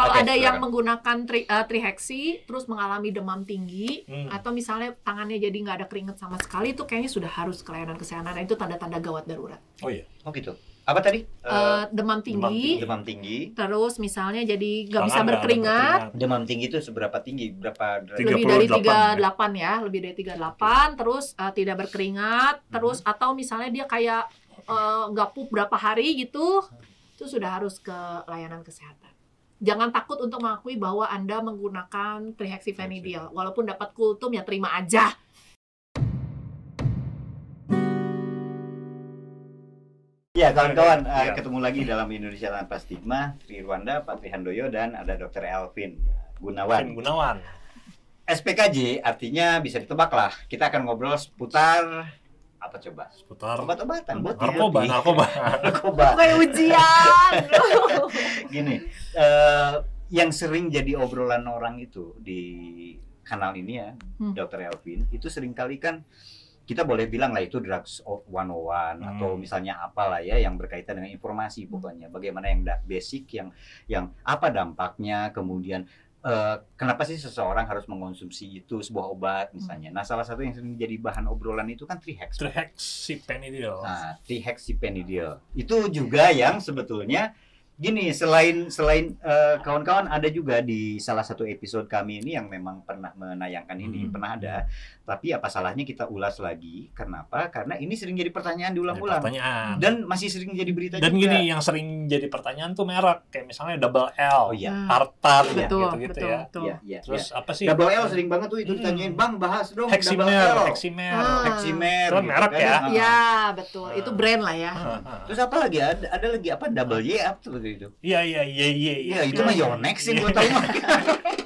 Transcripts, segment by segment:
Kalau Oke, ada yang silakan. menggunakan tri, eh, triheksi terus mengalami demam tinggi Hmm. atau misalnya tangannya jadi nggak ada keringet sama sekali itu kayaknya sudah harus ke layanan kesehatan. Nah, itu tanda-tanda gawat darurat. Oh iya. Oh gitu. Apa tadi? Eh, Eh, demam tinggi, demam tinggi. terus misalnya jadi nggak bisa berkeringat, Demam tinggi itu seberapa tinggi? Berapa derajat? lebih dari 38 38 ya, lebih dari 38, terus eh, tidak berkeringat, terus atau misalnya dia kayak nggak pup berapa hari gitu, itu sudah harus ke layanan kesehatan. Jangan takut untuk mengakui bahwa Anda menggunakan trihexyphenidyl. Walaupun dapat kultum ya terima aja. Ya kawan-kawan, eh, Ya. ketemu lagi dalam Indonesia Tanpa Stigma, Tri Rwanda, Patri Handoyo, dan ada Dr. Elvin Gunawan. Gunawan. SPKJ artinya bisa ditebak lah. Kita akan ngobrol seputar apa coba? Seputar Obat-obatan. buat narkoba, narkoba. narkoba. Kayak ujian. Gini, eh, yang sering jadi obrolan orang itu di kanal ini ya, Hmm. Dr. Elvin, itu sering kali kan kita boleh bilang lah itu drugs of 101 atau Hmm. misalnya apalah ya yang berkaitan dengan informasi pokoknya bagaimana yang basic yang yang apa dampaknya kemudian eh, kenapa sih seseorang harus mengkonsumsi itu sebuah obat misalnya nah salah satu yang sering jadi bahan obrolan itu kan trihex Trihexyphenidyl. Nah, trihexyphenidyl. Itu juga yang sebetulnya gini, selain selain eh, kawan-kawan ada juga di salah satu episode kami ini yang memang pernah menayangkan ini, Hmm. pernah ada. Tapi apa salahnya kita ulas lagi? Kenapa? Karena ini sering jadi pertanyaan diulang-ulang pertanyaan. dan masih sering jadi berita Dan juga. gini, yang sering jadi pertanyaan tuh merek kayak misalnya double L, Oh iya. Hmm. Tartar, Iya, gitu betul, gitu betul, ya. betul. Iya, iya, Terus iya. apa sih? Double L sering banget tuh itu Hmm. ditanyain, "Bang, bahas dong double Heximer, L." Heximer. Ah. Heximer. Itu kan merek ya? Ah. Ya, betul. Itu brand lah ya. Ah, ah. Terus apa lagi? Ada, ada lagi apa? Double Y apa tuh itu? Iya iya iya iya. Iya, itu mah Yonex yang gue tahu mah.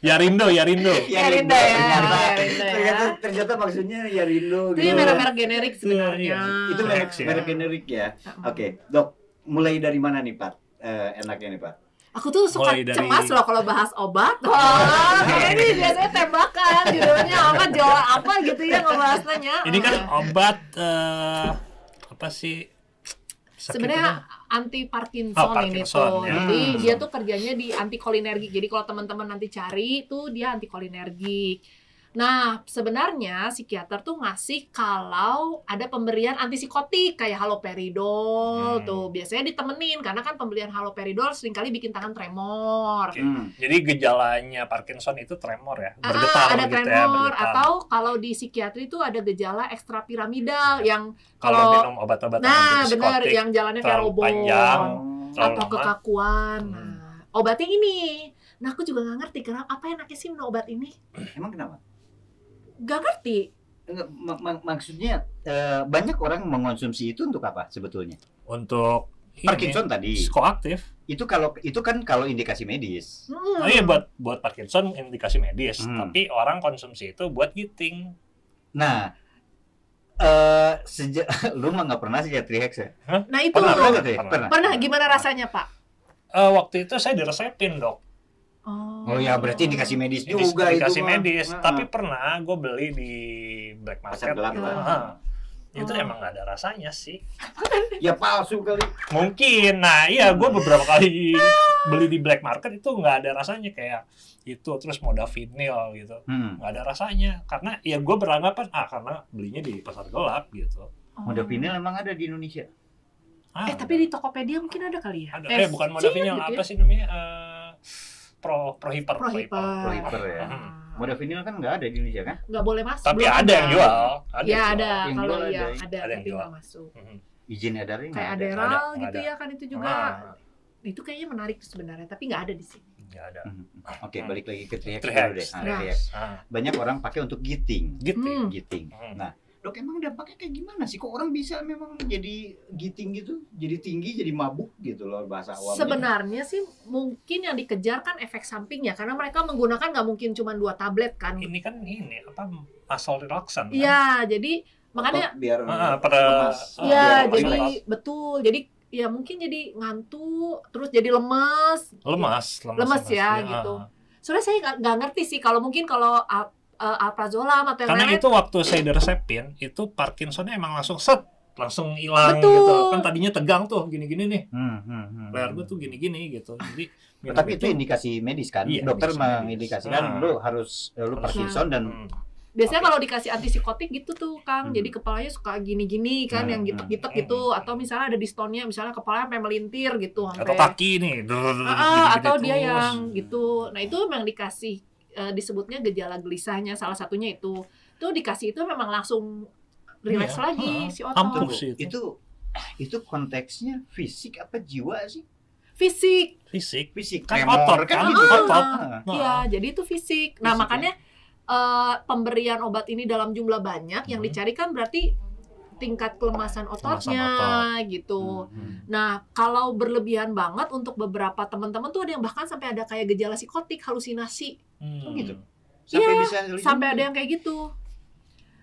Yarindo, Yarindo. Yarindo ya, Ternyata, Yarindo ya. ternyata, ternyata maksudnya Yarindo Itu gitu. ya merek-merek generik sebenarnya. Iya, Itu merek, ya. merek generik ya. Uh-uh. Oke, dok, mulai dari mana nih Pak? Eh, enaknya nih Pak. Aku tuh suka Mulai dari- cemas loh kalau bahas obat. Wah, ini biasanya tembakan judulnya apa jual apa gitu ya ngebahasnya. Ini kan obat eh, apa sih? Sebenarnya? Anti Parkinson, Oh, ini Parkinson, tuh. ya. Jadi Hmm. dia tuh kerjanya di antikolinergik. Jadi kalau teman-teman nanti cari tuh dia antikolinergik. Nah, sebenarnya psikiater tuh ngasih kalau ada pemberian antipsikotik kayak haloperidol Hmm. tuh. Biasanya ditemenin karena kan pemberian haloperidol sering kali bikin tangan tremor. Oke. Hmm. Jadi gejalanya Parkinson itu tremor ya, Ah, bergetar ada gitu ya, tremor bergetar. atau kalau di psikiatri itu ada gejala ekstrapiramidal yang kalau kalau- minum obat-obatan nah benar yang jalannya kayak terlalu robot panjang, terlalu atau lama. kekakuan. Hmm. Nah, obatnya ini. Nah, aku juga nggak ngerti kenapa apa enaknya sih minum obat ini. Emang kenapa? Gak ngerti. Mak- maksudnya eh, banyak orang mengonsumsi itu untuk apa sebetulnya? untuk ini, Parkinson tadi. psikoaktif. Itu kalau itu kan kalau indikasi medis. Hmm. Oh iya buat buat Parkinson indikasi medis, Hmm. tapi orang konsumsi itu buat giting. Nah, eh sejak lu mah nggak pernah sih ya trihex ya? Nah, itu Pernah, pernah, pernah, ya? Pernah. pernah. gimana rasanya, Pak? Eh, waktu itu saya diresepin dok, Oh ya, berarti indikasi medis juga indikasi itu medis. Heeh. Tapi pernah gue beli di black market. gelap gitu. lah. Heeh. Itu Oh. emang nggak ada rasanya sih. ya palsu kali. Mungkin. Nah iya gue beberapa kali beli di black market itu nggak ada rasanya kayak itu terus modafinil gitu Hmm. nggak ada rasanya karena ya gue beranggapan ah karena belinya di pasar gelap gitu Oh. Modafinil emang ada di Indonesia. ah, Eh, tapi di Tokopedia mungkin ada kali ya? ada eh bukan modafinil gitu apa ya? sih namanya Eh, pro prohiper Prohiper. Prohiper ya. Hmm. Modafinil kan nggak ada di Indonesia kan? Nggak boleh masuk. tapi belum ada yang jual ada Ya yang jual. ada, Yang kalau jual iya ada, ada, ada yang tapi jual. nggak masuk. Mhm. Izin edarnya nggak Kayak ada. Adderall Ada, gitu ada. ya kan itu juga. Ah, Itu kayaknya menarik sebenarnya, tapi nggak ada di sini. nggak ada Hmm. Oke, balik lagi ke Trihex. dulu deh. Nah, Nah. trihex. ah, Banyak orang pakai untuk giting. gitu Hmm. Giting. Hmm. Nah, dok emang dampaknya kayak gimana sih? Kok orang bisa memang jadi giting gitu? Jadi tinggi, jadi mabuk gitu loh bahasa awamnya. Sebenarnya sih mungkin yang dikejar kan efek sampingnya karena mereka menggunakan nggak mungkin cuma dua tablet kan. ini kan ini apa muscle relaxant kan? Iya, jadi makanya Otot biar Ah, pada- lemas. biar jadi lemas. betul. Jadi ya mungkin jadi ngantuk, terus jadi lemes. lemas Lemes ya, gitu. Soalnya saya nggak- nggak ngerti sih kalau mungkin kalau al- eh, alprazolam atau yang Karena lain. itu waktu saya diresepin, itu Parkinsonnya emang langsung set, langsung hilang gitu. Kan tadinya tegang tuh, gini-gini nih. Hmm, hmm, hmm. Leher gue tuh gini-gini gitu. Jadi minum Tapi itu indikasi medis kan? Iya, Dokter indikasi medis. mengindikasikan Ah. lu harus lu Harus- Parkinson dan Hmm. Biasanya kalau dikasih antipsikotik gitu tuh, Kang. Hmm. Jadi kepalanya suka gini-gini kan, Hmm, yang hmm, gitek-gitek hmm, gitu. hmm. Atau misalnya ada distonia, misalnya kepalanya sampai melintir gitu, atau sampai kaki nih Ah, atau dia terus. yang gitu. Nah, itu memang dikasih eh, disebutnya gejala gelisahnya salah satunya itu. Itu dikasih itu memang langsung relax Iya, lagi ha, si otot. itu. itu itu konteksnya fisik apa jiwa sih? Fisik. fisik Fisik. Kan Tremor, otot, kan kan gitu. otot. Iya, jadi itu fisik. Nah, Fisik, makanya eh, pemberian obat ini dalam jumlah banyak yang Hmm. dicari kan berarti tingkat kelemasan ototnya gitu. Hmm. Nah, kalau berlebihan banget untuk beberapa teman-teman tuh ada yang bahkan sampai ada kayak gejala psikotik, halusinasi, hmm. Oh, gitu. Sampai Iya, bisa sampai ada yang kayak gitu.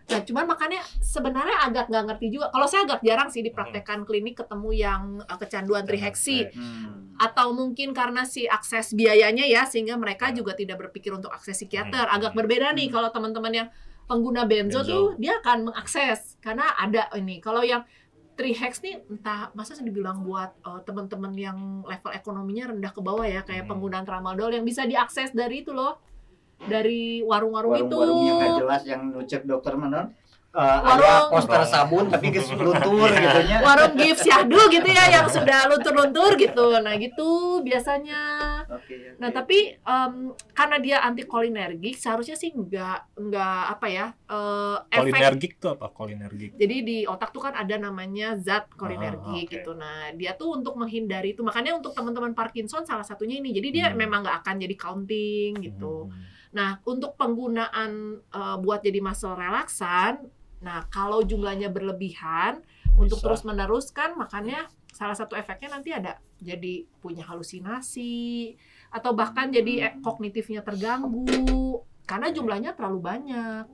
Nah, cuman makanya sebenarnya agak nggak ngerti juga. Kalau saya agak jarang sih di praktekan klinik ketemu yang uh, kecanduan triheksi Hmm. atau mungkin karena si akses biayanya ya sehingga mereka juga tidak berpikir untuk akses psikiater. Hmm. Agak berbeda nih Hmm. kalau teman-teman yang pengguna benzo, Benzo. tuh dia akan mengakses karena ada ini. Kalau yang trihex nih entah masa sih dibilang buat uh, teman-teman yang level ekonominya rendah ke bawah ya kayak Hmm. penggunaan tramadol yang bisa diakses dari itu loh dari warung-warung itu warung-warung yang jelas yang nucek dokter menon eh, Warung. ada poster sabun tapi geus luntur gitu nya. warung gift syahdu gitu ya yang sudah luntur-luntur gitu nah gitu biasanya Oke. nah tapi em, karena dia antikolinergik seharusnya sih nggak nggak apa ya eh, efek Kolinergik tuh apa kolinergik? jadi di otak tuh kan ada namanya zat kolinergik Ah, oke. gitu nah dia tuh untuk menghindari itu makanya untuk teman-teman Parkinson salah satunya ini jadi dia Hmm. memang nggak akan jadi counting gitu Hmm. Nah, untuk penggunaan eh, buat jadi muscle relaksan, nah kalau jumlahnya berlebihan untuk Bisa. terus meneruskan, makanya salah satu efeknya nanti ada jadi punya halusinasi atau bahkan jadi eh, kognitifnya terganggu karena jumlahnya terlalu banyak.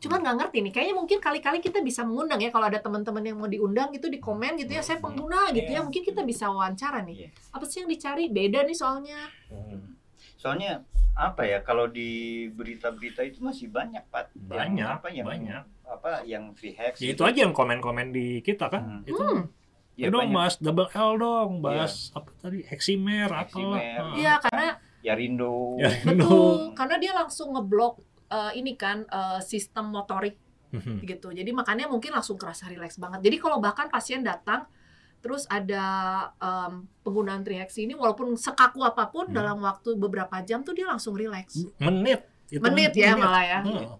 Cuman nggak ngerti nih, kayaknya mungkin kali-kali kita bisa mengundang ya kalau ada teman-teman yang mau diundang gitu di komen gitu ya, saya pengguna gitu ya, mungkin kita bisa wawancara nih. Apa sih yang dicari? Beda nih soalnya. Hmm. Soalnya apa ya kalau di berita-berita itu masih banyak Pak. Yang Banyak, apa yang banyak. apa yang free hacks Ya itu aja yang komen-komen di kita kan. Hmm. Itu Hmm. Ya, ya dong bahas double L dong, bahas apa tadi heximer apa Heximer. Iya, karena ya Rindo. Ya, Betul, karena dia langsung ngeblok eh, ini kan eh, sistem motorik Hmm. gitu. Jadi makanya mungkin langsung kerasa rileks banget. Jadi kalau bahkan pasien datang terus ada em, penggunaan triheksi ini walaupun sekaku apa pun Hmm. dalam waktu beberapa jam tuh dia langsung rileks. menit. Itu Menit ya malah ya. Hmm.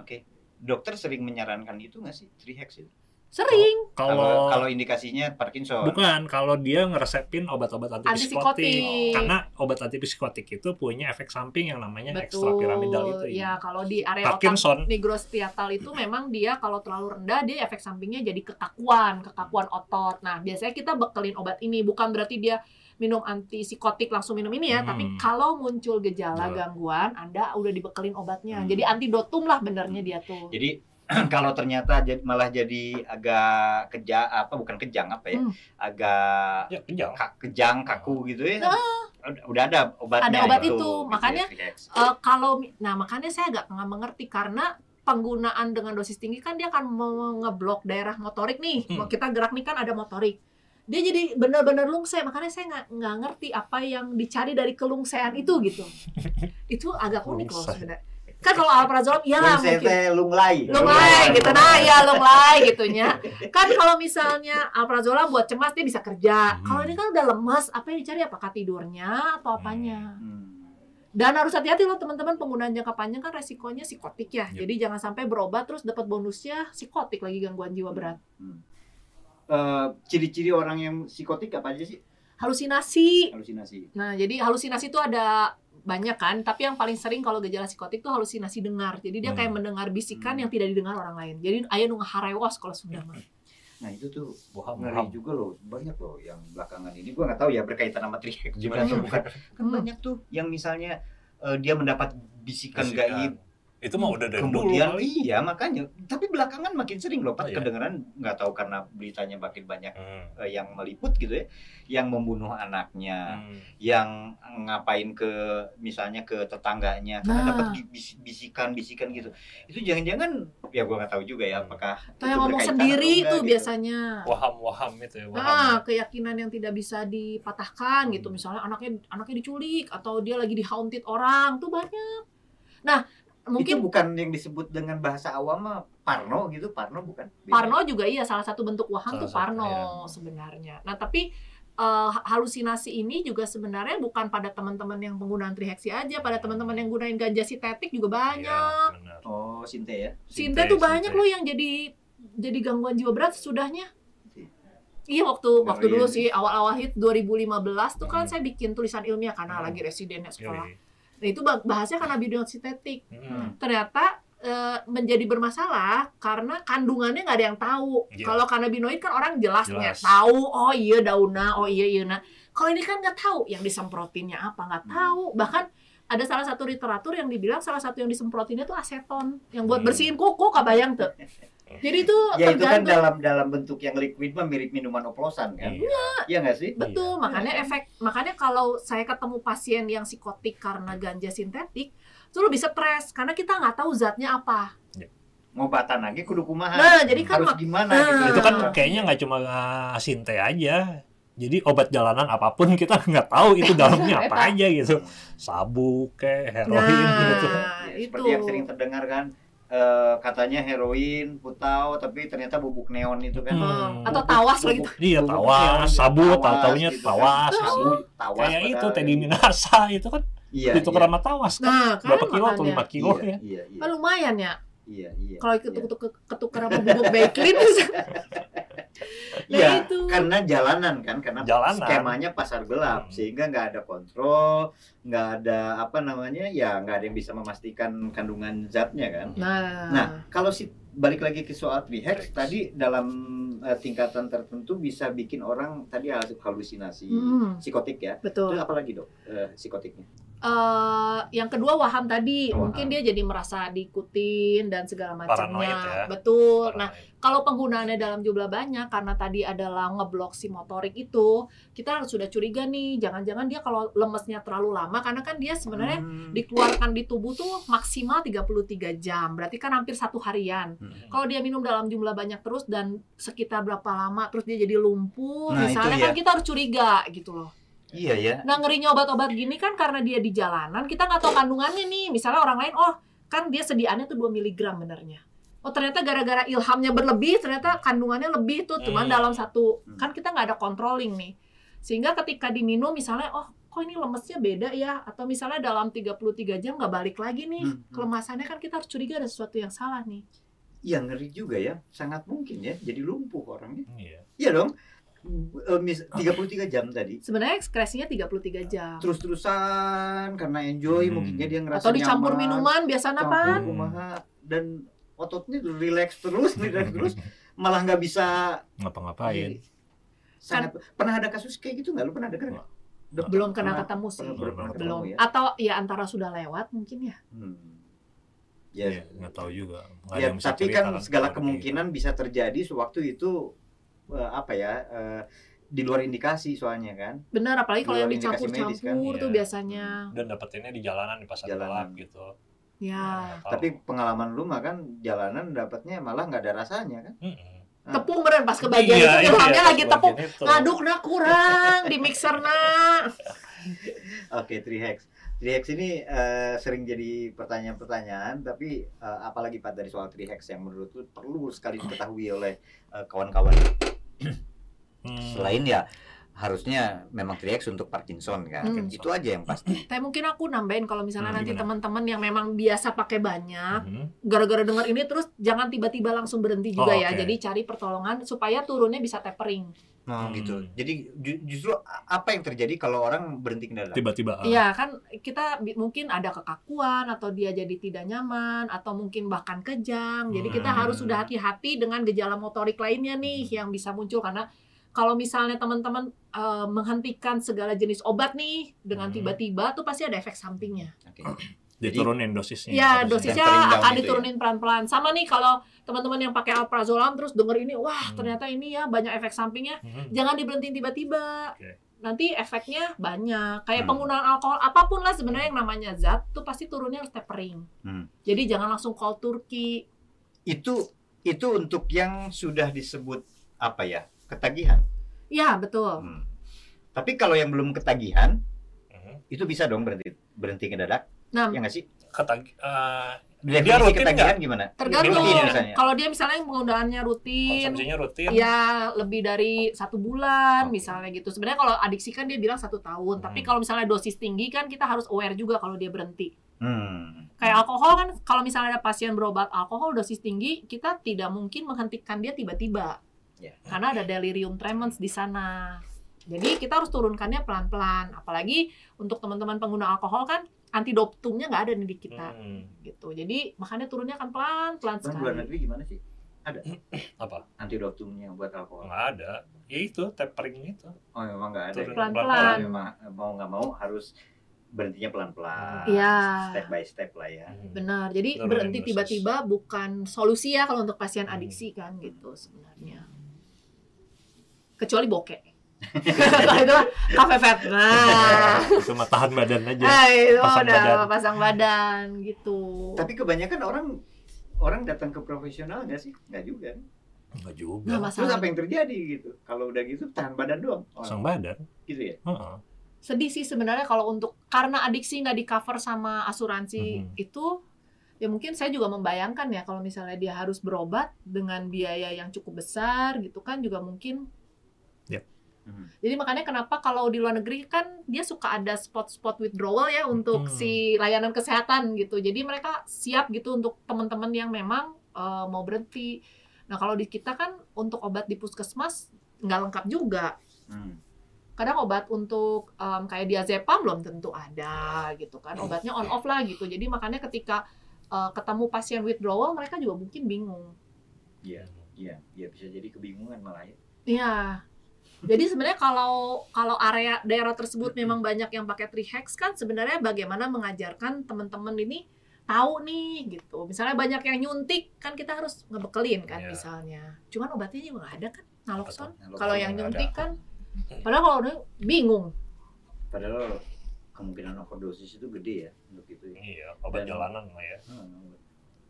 Oke. Dokter sering menyarankan itu nggak sih itu? Sering. Kalau kalau indikasinya Parkinson. bukan kalau dia ngeresepin obat-obat antipsikotik Antipsikotik. karena obat antipsikotik itu punya efek samping yang namanya Betul. ekstrapiramidal itu Ya, kalau di area otak Parkinson nigrostriatal itu memang dia kalau terlalu rendah dia efek sampingnya jadi kekakuan, kekakuan otot. Nah, biasanya kita bekelin obat ini bukan berarti dia minum antipsikotik langsung minum ini ya, Hmm. tapi kalau muncul gejala gangguan, Anda udah dibekelin obatnya. Hmm. Jadi antidotum lah benernya dia tuh. Jadi kalau ternyata jad- malah jadi agak keja apa bukan kejang apa ya? Hmm. Agak ya kejang ka- kejang kaku gitu ya. Nah. Udah, ada obatnya Ada obat gitu, itu, gitu ya, makanya hacks. Eh, kalau nah makanya saya agak nggak mengerti karena penggunaan dengan dosis tinggi kan dia akan mengeblok daerah motorik nih. Hmm. Mau kita gerak nih kan ada motorik. Dia jadi benar-benar lungsai, makanya saya nggak nggak ngerti apa yang dicari dari kelungsean itu gitu. itu agak unik loh sebenarnya. Kan kalau alprazolam ya Lung mungkin lunglai. lunglai gitu nah ya lunglai gitunya kan kalau misalnya alprazolam buat cemas dia bisa kerja Hmm. kalau ini kan udah lemas apa yang dicari apakah tidurnya atau apanya Hmm. dan harus hati-hati loh teman-teman penggunaan jangka panjang kan resikonya psikotik ya. Yep. Jadi jangan sampai berobat terus dapat bonusnya psikotik lagi gangguan jiwa berat. Eh, ciri-ciri orang yang psikotik apa aja sih? Halusinasi. Halusinasi. Nah, jadi halusinasi itu ada banyak kan, tapi yang paling sering kalau gejala psikotik itu halusinasi dengar. Jadi dia Hmm. kayak mendengar bisikan Hmm. yang tidak didengar orang lain. Jadi ayah nunggu harewas kalau sudah mah. Nah itu tuh Waham, ngeri juga loh banyak loh yang belakangan ini gua nggak tahu ya berkaitan sama trihex juga atau bukan kan Hmm. banyak tuh yang misalnya eh, dia mendapat bisikan, Bisikan. gaib Itu mah udah dari dulu Kemudian kali. iya makanya, tapi belakangan makin sering loh Oh, Pak iya. kedengeran nggak tahu karena beritanya makin banyak Hmm. eh, yang meliput gitu ya, yang membunuh anaknya, Hmm. yang ngapain ke misalnya ke tetangganya karena Nah. dapat bis- bisikan-bisikan gitu. Itu jangan-jangan ya gua nggak tahu juga ya apakah Atau yang ngomong sendiri tuh gitu. biasanya. Waham-waham itu ya, waham. Nah, keyakinan yang tidak bisa dipatahkan gitu. Hmm. Misalnya anaknya anaknya diculik atau dia lagi di haunted orang tuh banyak. Nah, Itu mungkin bukan yang disebut dengan bahasa awam mah parno gitu, parno bukan? Beda. Parno juga iya salah satu bentuk waham Salah tuh Parno iya. sebenarnya. Nah, tapi eh, halusinasi ini juga sebenarnya bukan pada teman-teman yang penggunaan triheksi aja, pada teman-teman yang gunain ganja sintetik juga Iya, banyak. benar. Oh, Sinte ya. Sinte Sinte, tuh banyak loh yang jadi jadi gangguan jiwa berat sesudahnya. Iya waktu waktu iya. dulu sih awal-awal hit 2015 tuh kan Hmm. saya bikin tulisan ilmiah karena Hmm. lagi residennya sekolah. Yoi. Nah itu bah- bahasnya karena bidang sintetik. Hmm. Ternyata eh, menjadi bermasalah karena kandungannya nggak ada yang tahu. Iya. Kalau cannabinoid kan orang jelas, nih Jelas. tahu. Oh iya daunnya, oh iya iya. Nah kalau ini kan nggak tahu yang disemprotinnya apa nggak Hmm. tahu. Bahkan ada salah satu literatur yang dibilang salah satu yang disemprotinnya tuh aseton yang buat Hmm. bersihin kuku kebayang tuh. Jadi itu Ya itu kan tergantung. dalam dalam bentuk yang liquid mah mirip minuman oplosan kan. Iya. Iya nggak sih? Betul, Iya. makanya efek makanya kalau saya ketemu pasien yang psikotik karena ganja sintetik, itu lebih stres karena kita nggak tahu zatnya apa. Ngobatan lagi kudu kumaha. Nah, jadi kan harus gimana Nah. gitu. Itu kan kayaknya nggak cuma uh, sinte aja. Jadi obat jalanan apa pun kita nggak tahu itu dalamnya apa aja gitu. Sabu ke heroin Nah, gitu. Ya, itu. seperti yang sering terdengar kan eh, katanya heroin, putau, tapi ternyata bubuk neon itu kan. Hmm. Atau tawas lagi tuh. Iya, bubuk tawas, neon, sabu, tawas tahu-taunya gitu kan. tawas. Sabu, tawas. Kayak itu. Teddy Minasa itu kan Iya. ditukar iya. sama tawas kan. Nah, kan Berapa kilo atau lima kilo Iya, ya? iya, iya. Kan lumayan ya. Iya, iya. Kalau iya. ketuk-ketuk ketukar sama bubuk Baiklin. Nah, Iya, itu. karena jalanan kan, karena Jalanan. skemanya pasar gelap, Hmm. sehingga nggak ada kontrol, nggak ada apa namanya, ya nggak ada yang bisa memastikan kandungan zatnya kan. Nah, Nah, kalau si balik lagi ke soal trihex tadi dalam eh, tingkatan tertentu bisa bikin orang tadi halusinasi, Hmm, psikotik ya. betul. Itu apa lagi dok eh, psikotiknya? Eh yang kedua waham tadi, Waham. mungkin dia jadi merasa diikutin dan segala macamnya. ya. Betul. Nah, Paranoid. kalau penggunaannya dalam jumlah banyak karena tadi adalah ngeblok si motorik itu, kita harus sudah curiga nih, jangan-jangan dia kalau lemesnya terlalu lama karena kan dia sebenarnya Hmm. dikeluarkan di tubuh tuh maksimal 33 jam. Berarti kan hampir satu harian. Hmm. Kalau dia minum dalam jumlah banyak terus dan sekitar berapa lama terus dia jadi lumpuh, Nah, misalnya kan kita harus curiga gitu loh. Iya ya. Nah ngerinya obat-obat gini kan karena dia di jalanan, kita nggak tahu kandungannya nih. Misalnya orang lain, oh kan dia sediaannya tuh 2 mg benernya. Oh ternyata gara-gara ilhamnya berlebih, ternyata kandungannya lebih tuh, cuman Hmm. dalam satu, Hmm. kan kita nggak ada controlling nih. Sehingga ketika diminum misalnya, oh kok ini lemesnya beda ya, atau misalnya dalam 33 jam nggak balik lagi nih, Hmm. kelemasannya kan kita harus curiga ada sesuatu yang salah nih. Iya ngeri juga ya, sangat mungkin ya, jadi lumpuh orangnya. Iya. Iya dong. Eh, mis- 33 jam tadi. Sebenarnya ekskresinya 33 jam. Terus-terusan karena enjoy Hmm. mungkinnya dia ngerasa Atau dicampur nyaman, minuman biasanya pan. kumaha, dan ototnya relax terus, relax terus, malah nggak bisa Ngapa-ngapain? Sangat, pernah ada kasus kayak gitu nggak? Lu pernah dengar? Dok, Belum kena pernah- ketemu sih. pernah- belum pernah ketemu Belum. ya? Atau ya antara sudah lewat mungkin ya. Hmm. Ya, Iya, nggak tahu juga. Ya tapi kan segala begitu. kemungkinan bisa terjadi sewaktu itu eh, apa ya eh, di luar indikasi soalnya kan. Benar, apalagi kalau yang dicampur-campur kan, tuh iya. biasanya. dan dapetinnya di jalanan di pasar Jalanan. gelap gitu. Ya. Nggak tahu. Tapi pengalaman lu mah kan jalanan dapatnya malah nggak ada rasanya kan. Mm-mm. Tepung beneran pas kebagian Iya, itu ilhamnya iya, lagi tepung. itu. Ngaduk nah kurang di mixer nah. Oke, Trihex. Trihex ini eh, sering jadi pertanyaan-pertanyaan, tapi eh, apalagi Pak dari soal Trihex yang menurut lu perlu sekali diketahui oleh eh, kawan-kawan. Hmm. Selain ya harusnya memang Trihex untuk Parkinson kan. Hmm. Itu aja yang pasti. Tapi mungkin aku nambahin kalau misalnya Hmm, nanti teman-teman yang memang biasa pakai banyak, Mhm. gara-gara dengar ini terus jangan tiba-tiba langsung berhenti juga Oh, ya. Jadi cari pertolongan supaya turunnya bisa tapering. Nah, Hmm. gitu. Jadi ju- justru apa yang terjadi kalau orang berhenti kendaraan? Tiba-tiba. ah, Iya kan kita mungkin ada kekakuan atau dia jadi tidak nyaman atau mungkin bahkan kejang. Jadi kita Hmm. harus sudah hati-hati dengan gejala motorik lainnya nih yang bisa muncul karena kalau misalnya teman-teman eh, menghentikan segala jenis obat nih dengan Hmm. tiba-tiba tuh pasti ada efek sampingnya. Oke. Diturunin dosisnya. Ya, harusnya. dosisnya akan ya? diturunin pelan-pelan. Sama nih kalau teman-teman yang pakai alprazolam terus denger ini, wah Hmm. ternyata ini ya banyak efek sampingnya. Mhm. Jangan diberhentiin tiba-tiba. Oke. Nanti efeknya banyak. Kayak Hmm. penggunaan alkohol apa pun lah sebenarnya yang namanya zat tuh pasti turunnya harus tapering. Hmm. Jadi jangan langsung cold turkey. Itu itu untuk yang sudah disebut apa ya? Ketagihan. Ya, betul. Hmm. Tapi kalau yang belum ketagihan, Mhm. itu bisa dong berhenti berhenti ngedadak, Nah, ya nggak sih? Ketag- eh, Definisi rutin ketagihan gimana? tergantung. Kalau dia misalnya penggunaannya rutin, konsumsinya rutin. ya lebih dari satu bulan Oke. misalnya gitu. Sebenarnya kalau adiksi kan dia bilang satu tahun, tapi Hmm. kalau misalnya dosis tinggi kan kita harus aware juga kalau dia berhenti. Hmm. Kayak alkohol kan, kalau misalnya ada pasien berobat alkohol dosis tinggi, kita tidak mungkin menghentikan dia tiba-tiba. Ya. Karena ada delirium tremens di sana. Jadi kita harus turunkannya pelan-pelan. Apalagi untuk teman-teman pengguna alkohol kan antidotumnya nggak ada nih di kita. Hmm. Gitu. Jadi makanya turunnya akan pelan-pelan Bang, luar sekali. negeri gimana sih? Apa? Antidotumnya buat alkohol? Nggak ada. Ya itu tapering itu. Oh, memang nggak ada. ya? Turun Pelan-pelan. Memang mau nggak mau harus berhentinya pelan-pelan. Iya. Step by step lah ya. Hmm. Benar. Jadi Turunin berhenti dosis. tiba-tiba bukan solusi ya kalau untuk pasien Hmm. adiksi kan gitu sebenarnya. Kecuali bokeh. Kalau itu mah kafe fat. Nah. itu mah tahan badan aja. Ah, itu Pasang udah badan. pasang badan gitu. Tapi kebanyakan orang orang datang ke profesional nggak sih? Nggak juga. Enggak juga. Nah, Terus apa yang terjadi gitu? Kalau udah gitu tahan badan doang. Oh, Pasang badan. gitu ya. Heeh. sedih sih sebenarnya kalau untuk karena adiksi nggak di cover sama asuransi Mhm. itu ya mungkin saya juga membayangkan ya kalau misalnya dia harus berobat dengan biaya yang cukup besar gitu kan juga mungkin Hmm. Jadi makanya kenapa kalau di luar negeri kan dia suka ada spot-spot withdrawal ya untuk Hmm. si layanan kesehatan gitu. Jadi mereka siap gitu untuk teman-teman yang memang eh, mau berhenti. Nah kalau di kita kan untuk obat di puskesmas nggak lengkap juga. Hmm. Kadang obat untuk em, kayak diazepam belum tentu ada gitu kan. Obatnya on off lah gitu. Jadi makanya ketika eh, ketemu pasien withdrawal mereka juga mungkin bingung. Iya, iya, iya bisa jadi kebingungan malah ya. Iya. Jadi sebenarnya kalau kalau area daerah tersebut memang banyak yang pakai trihex kan sebenarnya bagaimana mengajarkan teman-teman ini tahu nih gitu. Misalnya banyak yang nyuntik kan kita harus ngebekelin kan Iya. misalnya. Cuman obatnya juga nggak ada kan naloxone. Kalau yang ada. nyuntik kan padahal kalau udah bingung. Padahal kemungkinan overdosis itu gede ya untuk itu ya. Iya, obat Dan- jalanan lah ya. Hmm.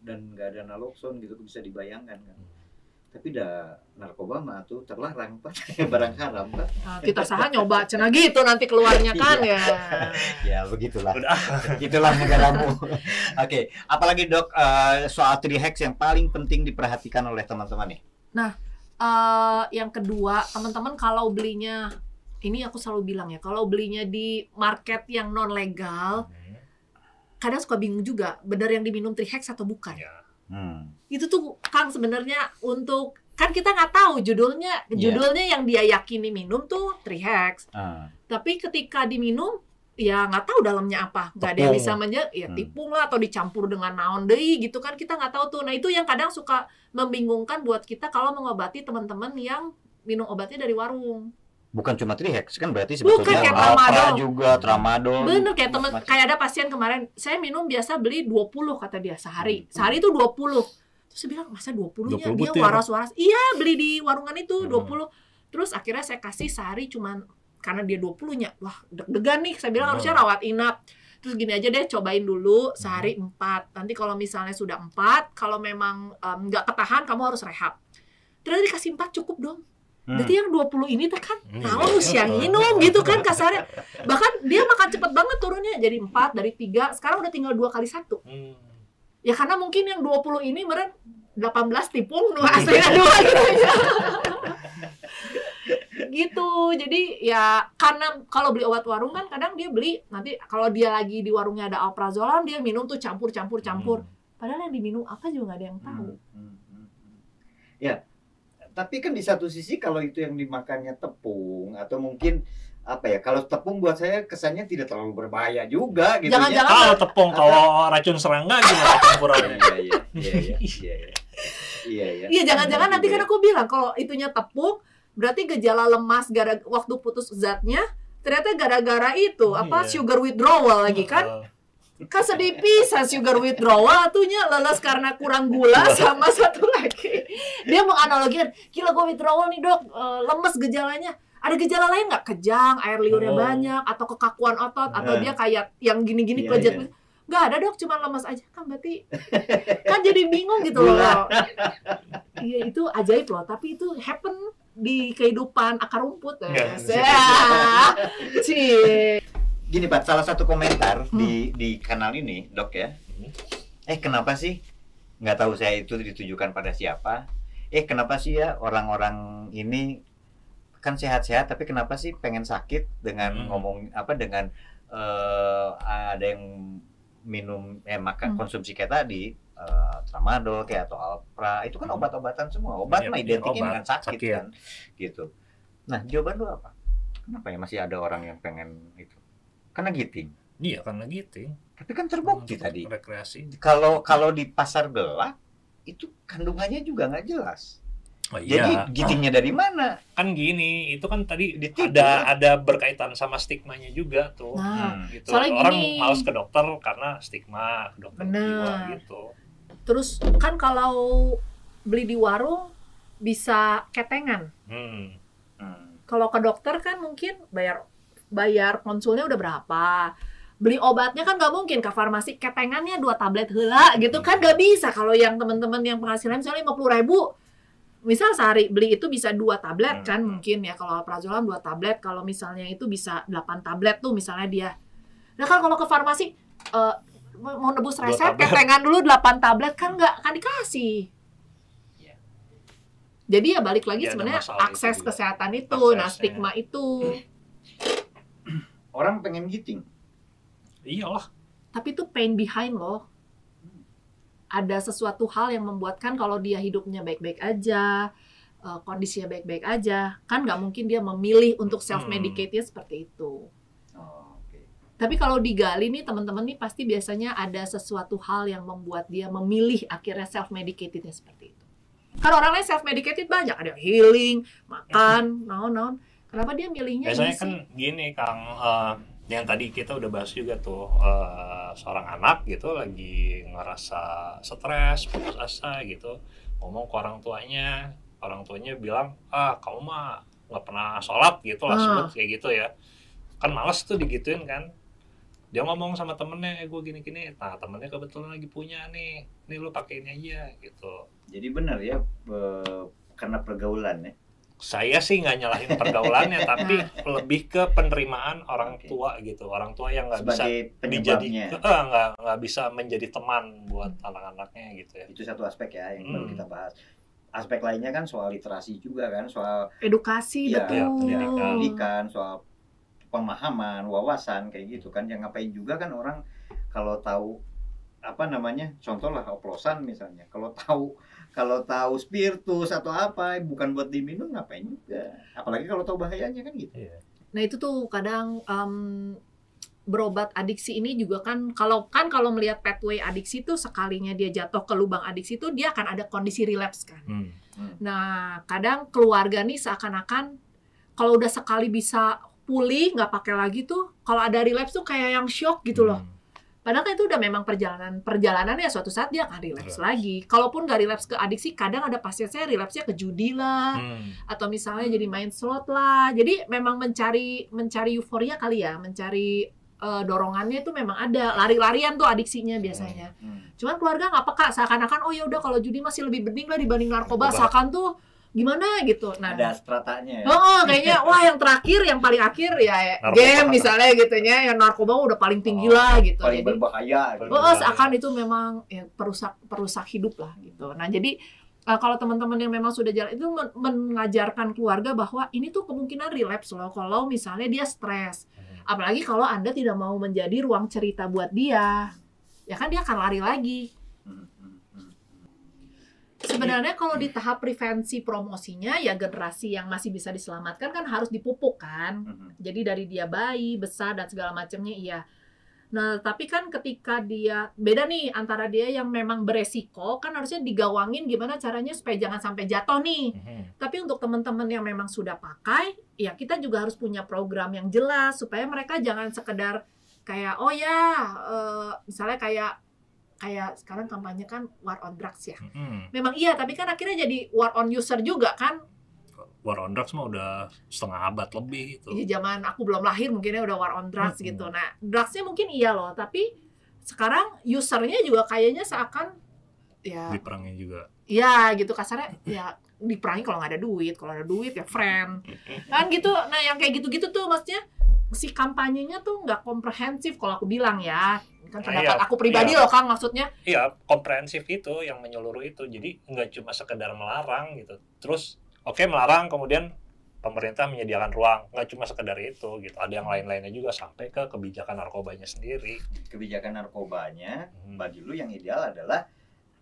Dan nggak ada naloxone gitu bisa dibayangkan kan. Tapi dah narkoba mah tuh terlarang pak, barang haram pak. Nah, kita saha nyoba cenah gitu nanti keluarnya kan ya. Ya begitulah. Udah. Itulah negaramu. Oke, apalagi dok eh, soal trihex yang paling penting diperhatikan oleh teman-teman nih. Eh, yang kedua, teman-teman kalau belinya ini aku selalu bilang ya, kalau belinya di market yang non legal, Hmm. kadang suka bingung juga, benar yang diminum trihex atau bukan. Ya. Hmm. Itu tuh Kang sebenarnya untuk kan kita nggak tahu judulnya, Iya. judulnya yang dia yakini minum tuh trihex. Ah. Tapi ketika diminum ya nggak tahu dalamnya apa, nggak ada yang bisa menja, ya Hmm. tipung lah atau dicampur dengan naon deui gitu kan kita nggak tahu tuh. Nah itu yang kadang suka membingungkan buat kita kalau mengobati teman-teman yang minum obatnya dari warung. Bukan cuma trihex kan berarti Bukan, sebetulnya kayak Alpra tramadol. juga, tramadol. Bener kayak temen macam- kayak ada pasien kemarin, saya minum biasa beli 20 kata dia sehari. Hmm. Sehari itu 20. Terus saya bilang, "Masa 20-nya 20 dia waras-waras?" Iya, beli di warungan itu Hmm. 20. Terus akhirnya saya kasih sehari cuman karena dia 20-nya. Wah, deg-degan nih. Saya bilang Hmm. harusnya rawat inap. Terus gini aja deh, cobain dulu sehari Hmm. 4. Nanti kalau misalnya sudah 4, kalau memang em, nggak ketahan kamu harus rehab. Terus dikasih 4 cukup dong. Hmm. Berarti yang 20 ini kan Hmm. harus yang minum gitu kan kasarnya. Bahkan dia makan cepet banget turunnya jadi 4 dari 3, sekarang udah tinggal 2 kali 1. Hmm. Ya karena mungkin yang 20 ini meren 18 tipung, dua aslinya dua gitu. gitu. Jadi ya karena kalau beli obat warung kan kadang dia beli nanti kalau dia lagi di warungnya ada alprazolam dia minum tuh campur campur campur. Padahal yang diminum apa juga nggak ada yang tahu. Hmm, hmm, hmm, hmm. Ya, tapi kan di satu sisi kalau itu yang dimakannya tepung atau mungkin apa ya? Kalau tepung buat saya kesannya tidak terlalu berbahaya juga gitu ya. Jangan-jangan- Kalau tepung, kalau racun serangga gimana campurannya? Iya, iya, iya, iya, iya, iya. Iya, iya. Iya jangan-jangan nanti kan ya. aku bilang kalau itunya tepung berarti gejala lemas gara waktu putus zatnya ternyata gara-gara itu apa Iya. sugar withdrawal lagi kan Eh, kan sedih pisan sugar withdrawal tuhnya leles karena kurang gula sama satu lagi. Dia menganalogikan gila gue withdrawal nih dok. Eh, lemes gejalanya. Ada gejala lain nggak? Kejang air liurnya Oh. banyak atau kekakuan otot atau Nah. dia kayak yang gini-gini Iya, pelajar iya. nggak ada dok. Cuma lemes aja. Kan berarti kan jadi bingung gitu loh. Iya itu ajaib loh. Tapi itu happen di kehidupan akar rumput. Ya Cie. Gini Pak, salah satu komentar Hmm. di di kanal ini, Dok ya. Hmm. Eh kenapa sih? Nggak tahu saya itu ditujukan pada siapa. Eh kenapa sih ya orang-orang ini kan sehat-sehat tapi kenapa sih pengen sakit dengan Hmm. ngomong apa dengan eh, ada yang minum eh makan Hmm. konsumsi kayak tadi eh, tramadol kayak atau alpra itu kan Hmm. obat-obatan semua obat Iya, mah iya, identiknya obat, dengan sakit, sakit. kan gitu nah jawaban lu apa kenapa ya masih ada orang yang pengen itu karena giting Iya karena gitu. tapi kan terbukti Untuk tadi Rekreasi. kalau kalau di pasar gelap itu kandungannya juga nggak jelas Oh, jadi iya. gitingnya dari mana kan gini, itu kan tadi Ditipu. ada ada berkaitan sama stigmanya juga tuh. nah Hmm. gitu. Soalnya Orang gini. males ke dokter karena stigma ke dokter jiwa gitu. terus kan kalau beli di warung bisa ketengan Hmm. Hmm. kalau ke dokter kan mungkin bayar bayar konsulnya udah berapa beli obatnya kan nggak mungkin ke farmasi ketengannya dua tablet hela gitu kan nggak bisa kalau yang teman-teman yang penghasilan misalnya lima puluh ribu misal sehari beli itu bisa dua tablet Hmm. kan mungkin ya kalau prazolam dua tablet kalau misalnya itu bisa 8 tablet tuh misalnya dia nah kan kalau ke farmasi eh, mau nebus resep ketengan dulu 8 tablet kan nggak akan dikasih Iya. jadi ya balik lagi Ya, sebenarnya itu akses juga. kesehatan itu nah Aksesnya. stigma itu orang pengen giting Iyalah. tapi itu pain behind loh. Ada sesuatu hal yang membuatkan kalau dia hidupnya baik-baik aja eh, kondisinya baik-baik aja kan nggak mungkin dia memilih untuk self medicate seperti itu. Oh, oke. tapi kalau digali nih teman-teman nih pasti biasanya ada sesuatu hal yang membuat dia memilih akhirnya self medicatednya seperti itu. Kan orang lain self medicated banyak. Ada yang healing makan naon naon kenapa dia milihnya Biasanya ini kan sih? gini Kang, eh, yang tadi kita udah bahas juga tuh eh, seorang anak gitu lagi ngerasa stres, putus asa gitu, ngomong ke orang tuanya, orang tuanya bilang ah kamu mah nggak pernah sholat gitu lah Ah. sebut kayak gitu ya, kan males tuh digituin kan. Dia ngomong sama temennya, eh gue gini-gini, nah temennya kebetulan lagi punya nih, nih lu pakai ini aja gitu. jadi benar ya eh, karena pergaulan ya Saya sih nggak nyalahin pergaulannya, tapi lebih ke penerimaan orang Oke. tua gitu. Orang tua yang nggak bisa dijadi penyebabnya eh, nggak nggak bisa menjadi teman buat anak-anaknya gitu ya. itu satu aspek ya yang baru Hmm. kita bahas aspek lainnya kan soal literasi juga kan soal edukasi Iya, betul pendidikan. pendidikan soal pemahaman wawasan kayak gitu kan yang ngapain juga kan orang kalau tahu apa namanya contoh lah oplosan misalnya kalau tahu kalau tahu spiritus atau apa bukan buat diminum ngapain juga apalagi kalau tahu bahayanya kan gitu Nah itu tuh kadang em, berobat adiksi ini juga kan kalau kan kalau melihat pathway adiksi tuh sekalinya dia jatuh ke lubang adiksi tuh dia akan ada kondisi relapse kan. Hmm. Nah kadang keluarga nih seakan-akan kalau udah sekali bisa pulih nggak pakai lagi tuh kalau ada relapse tuh kayak yang shock gitu loh. Hmm. Padahal kan itu udah memang perjalanan perjalanannya suatu saat dia akan relapse lagi. Kalaupun nggak relapse ke adiksi, kadang ada pasien saya relapse-nya ke judi lah, Hmm. atau misalnya jadi main slot lah. Jadi memang mencari mencari euforia kali ya, mencari eh, dorongannya itu memang ada. Lari-larian tuh adiksinya biasanya. Hmm. Cuman keluarga nggak peka seakan-akan oh ya udah kalau judi masih lebih bening lah dibanding narkoba. Narkoba. Seakan tuh gimana gitu. Nah, ada stratanya ya Oh, kayaknya wah yang terakhir, yang paling akhir ya Narkoba. game misalnya gitu ya, yang narkoba udah paling tinggi Oh, lah gitu. paling Jadi berbahaya gitu. Paling Oh, seakan itu memang ya, perusak perusak hidup lah gitu. Nah, jadi eh, kalau teman-teman yang memang sudah jalan itu men- mengajarkan keluarga bahwa ini tuh kemungkinan relapse loh kalau misalnya dia stres. Hmm. Apalagi kalau Anda tidak mau menjadi ruang cerita buat dia. Ya kan dia akan lari lagi. Sebenarnya kalau di tahap prevensi promosinya ya generasi yang masih bisa diselamatkan kan harus dipupuk kan. Hmm, Jadi dari dia bayi, besar dan segala macamnya iya. Nah, tapi kan ketika dia beda nih antara dia yang memang beresiko kan harusnya digawangin gimana caranya supaya jangan sampai jatuh nih. Hmm. Tapi untuk teman-teman yang memang sudah pakai, ya kita juga harus punya program yang jelas supaya mereka jangan sekedar kayak oh ya eh, misalnya kayak kayak sekarang kampanye kan war on drugs ya Mm-mm. memang iya tapi kan akhirnya jadi war on user juga kan War on drugs mah udah setengah abad lebih itu. di zaman aku belum lahir mungkinnya udah war on drugs Mm-mm. gitu nah drugsnya mungkin iya loh tapi sekarang usernya juga kayaknya seakan ya Di perangnya juga. ya gitu kasarnya ya diperangi kalau nggak ada duit kalau ada duit ya friend kan gitu nah yang kayak gitu-gitu tuh maksudnya si kampanyenya tuh nggak komprehensif kalau aku bilang ya kan Nah, pendapat iya, aku pribadi iya. loh kang maksudnya Iya, komprehensif itu yang menyeluruh itu. Jadi nggak cuma sekedar melarang gitu. Terus oke melarang kemudian pemerintah menyediakan ruang. Nggak cuma sekedar itu gitu. Ada yang lain-lainnya juga sampai ke kebijakan narkobanya sendiri. kebijakan narkobanya Hmm. bagi lu yang ideal adalah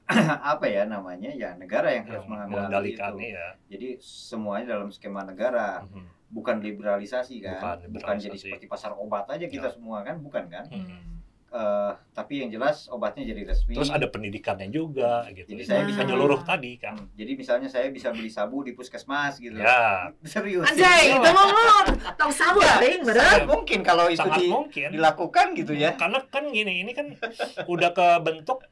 apa ya namanya ya negara yang harus Yang mengambil alih mengendalikan itu. ya. Jadi semuanya dalam skema negara, Mhm. bukan liberalisasi kan, Bukan liberalisasi. jadi seperti pasar obat aja kita Ya. semua kan, bukan kan? Mhm. Eh, tapi yang jelas obatnya jadi resmi. Terus ada pendidikannya juga gitu. Jadi saya bisa- menyeluruh tadi kan. Hmm, Jadi misalnya saya bisa beli sabu di puskesmas gitu. Ya, Serius. anjay itu mau tahu sabu ting bener Sangat mungkin kalau itu sangat di- mungkin. dilakukan gitu ya. Karena kan gini, ini kan udah kebentuk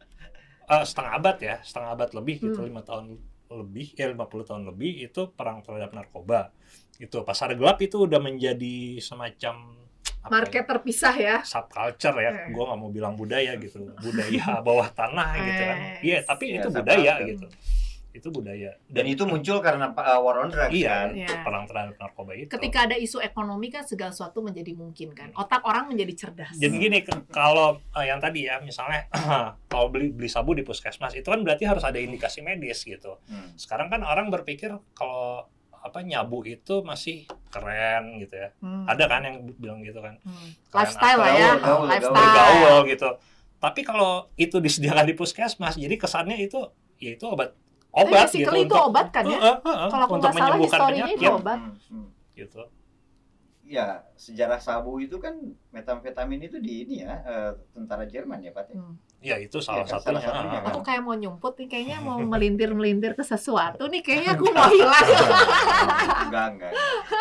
eh, setengah abad ya, setengah abad lebih gitu, Hmm. lima tahun lebih, ya 50 tahun lebih itu perang terhadap narkoba. Itu pasar gelap itu udah menjadi semacam apa ya, market terpisah ya subculture ya. Eh. Gua nggak mau bilang budaya gitu, budaya bawah tanah gitu kan. Eh. Iya, tapi Ya, itu subculture. budaya gitu. Itu budaya. Dan itu muncul karena uh, war on drugs Iya, kan. Iya. perang terhadap narkoba itu. ketika ada isu ekonomi kan segala sesuatu menjadi mungkin kan otak orang menjadi cerdas Jadi gini, kalau eh, yang tadi ya, misalnya kalau beli beli sabu di puskesmas itu kan berarti harus ada indikasi medis gitu. Hmm. Sekarang kan orang berpikir kalau apa nyabu itu masih keren gitu ya. Hmm. Ada kan yang bilang gitu kan. Hmm. Keren lifestyle lah ya gaul, gaul, lifestyle Bergaul gitu. Tapi kalau itu disediakan di puskesmas, jadi kesannya itu ya itu obat obat Tapi gitu itu obat kan ya? Heeh, heeh, Kalau aku untuk nggak salah menyembuhkan historinya itu penyakit obat. Hmm, hmm. gitu. Ya, sejarah sabu itu kan metamfetamin itu di ini ya, eh, tentara Jerman ya, Pak. Hmm. Ya itu salah kan, satunya. salah satunya heeh. Aku kayak mau nyumput nih, kayaknya mau melintir-melintir ke sesuatu nih, kayaknya aku mau hilang. enggak, enggak.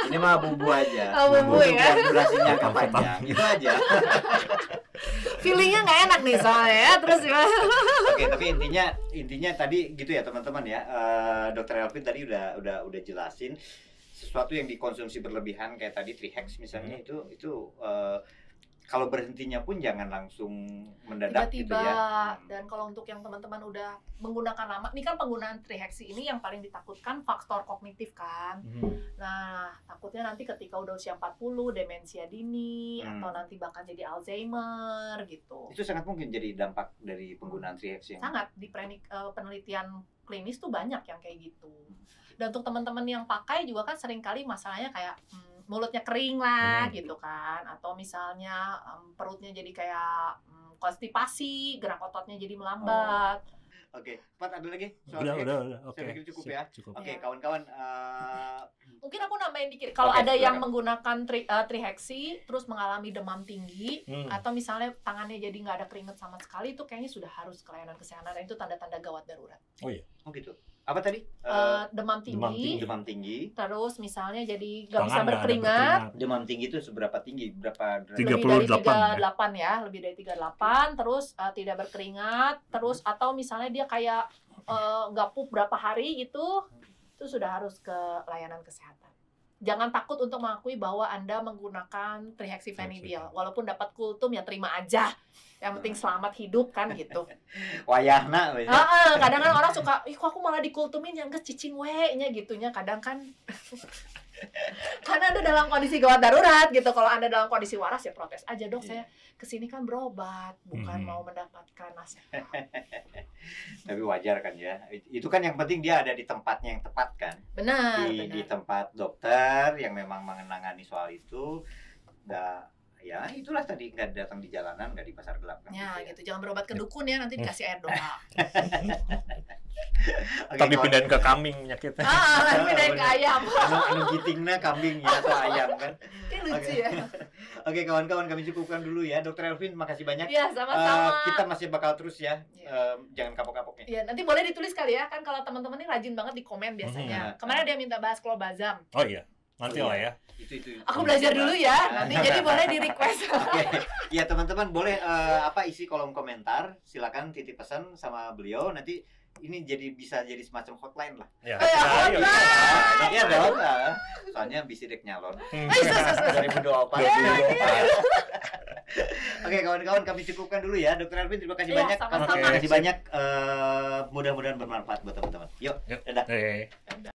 Ini mah bumbu aja. Oh, bumbu Untuk ya. durasinya agak panjang. Itu aja. Feelingnya nggak enak nih soalnya ya. Terus Oke, tapi intinya intinya tadi gitu ya teman-teman ya. Eh, Dokter Elvin tadi udah udah udah jelasin sesuatu yang dikonsumsi berlebihan kayak tadi trihex misalnya itu itu eh, kalau berhentinya pun jangan langsung mendadak gitu tiba-tiba ya. dan kalau untuk yang teman-teman udah menggunakan lama, ini kan penggunaan triheksi ini yang paling ditakutkan faktor kognitif kan. Mhm. Nah, takutnya nanti ketika udah usia 40, demensia dini, Hmm. atau nanti bahkan jadi Alzheimer gitu. Itu sangat mungkin jadi dampak dari penggunaan trihex yang Sangat di eh, penelitian klinis tuh banyak yang kayak gitu. Dan untuk teman-teman yang pakai juga kan sering kali masalahnya kayak hmm, mulutnya kering lah Hmm. gitu kan, atau misalnya em, perutnya jadi kayak hmm, konstipasi, gerak ototnya jadi melambat. Oke, Pat ada lagi? soal Udah, trihex? udah, udah. Oke. pikir cukup Sip, ya. Cukup. Oke, Iya. kawan-kawan eh, Mungkin aku nambahin dikit. Kalau Oke, ada yang silakan. menggunakan tri, eh, triheksi terus mengalami demam tinggi Hmm. atau misalnya tangannya jadi nggak ada keringat sama sekali itu kayaknya sudah harus ke layanan kesehatan dan itu tanda-tanda gawat darurat. Oh iya. oh gitu. Apa tadi? Eh, Eh, demam tinggi, demam tinggi. demam tinggi. terus misalnya jadi nggak bisa berkeringat, Demam tinggi itu seberapa tinggi? Berapa derajat? Tiga- lebih dari 38 38 ya, lebih dari 38, terus eh, tidak berkeringat, terus atau misalnya dia kayak nggak pup berapa hari gitu, itu sudah harus ke layanan kesehatan. Jangan takut untuk mengakui bahwa Anda menggunakan trihexyphenidyl. Walaupun dapat kultum ya terima aja. Yang penting selamat hidup kan gitu. Wayahna wes. Ah, ah, kadang kan orang suka, ih kok aku malah dikultumin yang ke cicing nya gitunya. Kadang kan karena ada dalam kondisi gawat darurat gitu. Kalau anda dalam kondisi waras ya protes aja dok. Saya ke sini kan berobat, bukan Hmm. mau mendapatkan nasihat. Tapi wajar kan ya. Itu kan yang penting dia ada di tempatnya yang tepat kan. Benar, Di, di benar. tempat dokter yang memang mengenangani soal itu. Ya itulah tadi nggak datang di jalanan, nggak di pasar gelap kan. Ya gitu ya. gitu, jangan berobat ke dukun ya nanti dikasih air doa. Tapi pindahin ke kambing penyakitnya. ah, tapi dari ke ayam. anu, anu gitingna kambing ya atau ayam kan. Ini lucu ya. Oke kawan-kawan kami cukupkan dulu ya. Dokter Elvin makasih banyak. Iya, Eh, sama-sama. kita masih bakal terus ya. Eh, jangan kapok-kapok ya. Ya, nanti boleh ditulis kali ya kan kalau teman-teman ini rajin banget di komen biasanya. Hmm. Kemarin dia minta bahas klobazam. Oh iya. Nanti Oh, lah iya. ya. Itu itu. itu. Aku belajar dulu ya, nanti jadi boleh di request. Oke, ya teman-teman boleh eh, apa isi kolom komentar, silakan titip pesan sama beliau nanti ini jadi bisa jadi semacam hotline lah. Ya. Eh, hotline. kita- Iya dong, ah. soalnya bisidek nyalon Hmm. 2024. Iya, Oke kawan-kawan kami cukupkan dulu ya, Dokter Alvin terima kasih Iya, banyak, sama-sama. terima kasih banyak, Eh, mudah-mudahan bermanfaat buat teman-teman. Yuk, Yuk. dadah. Oke.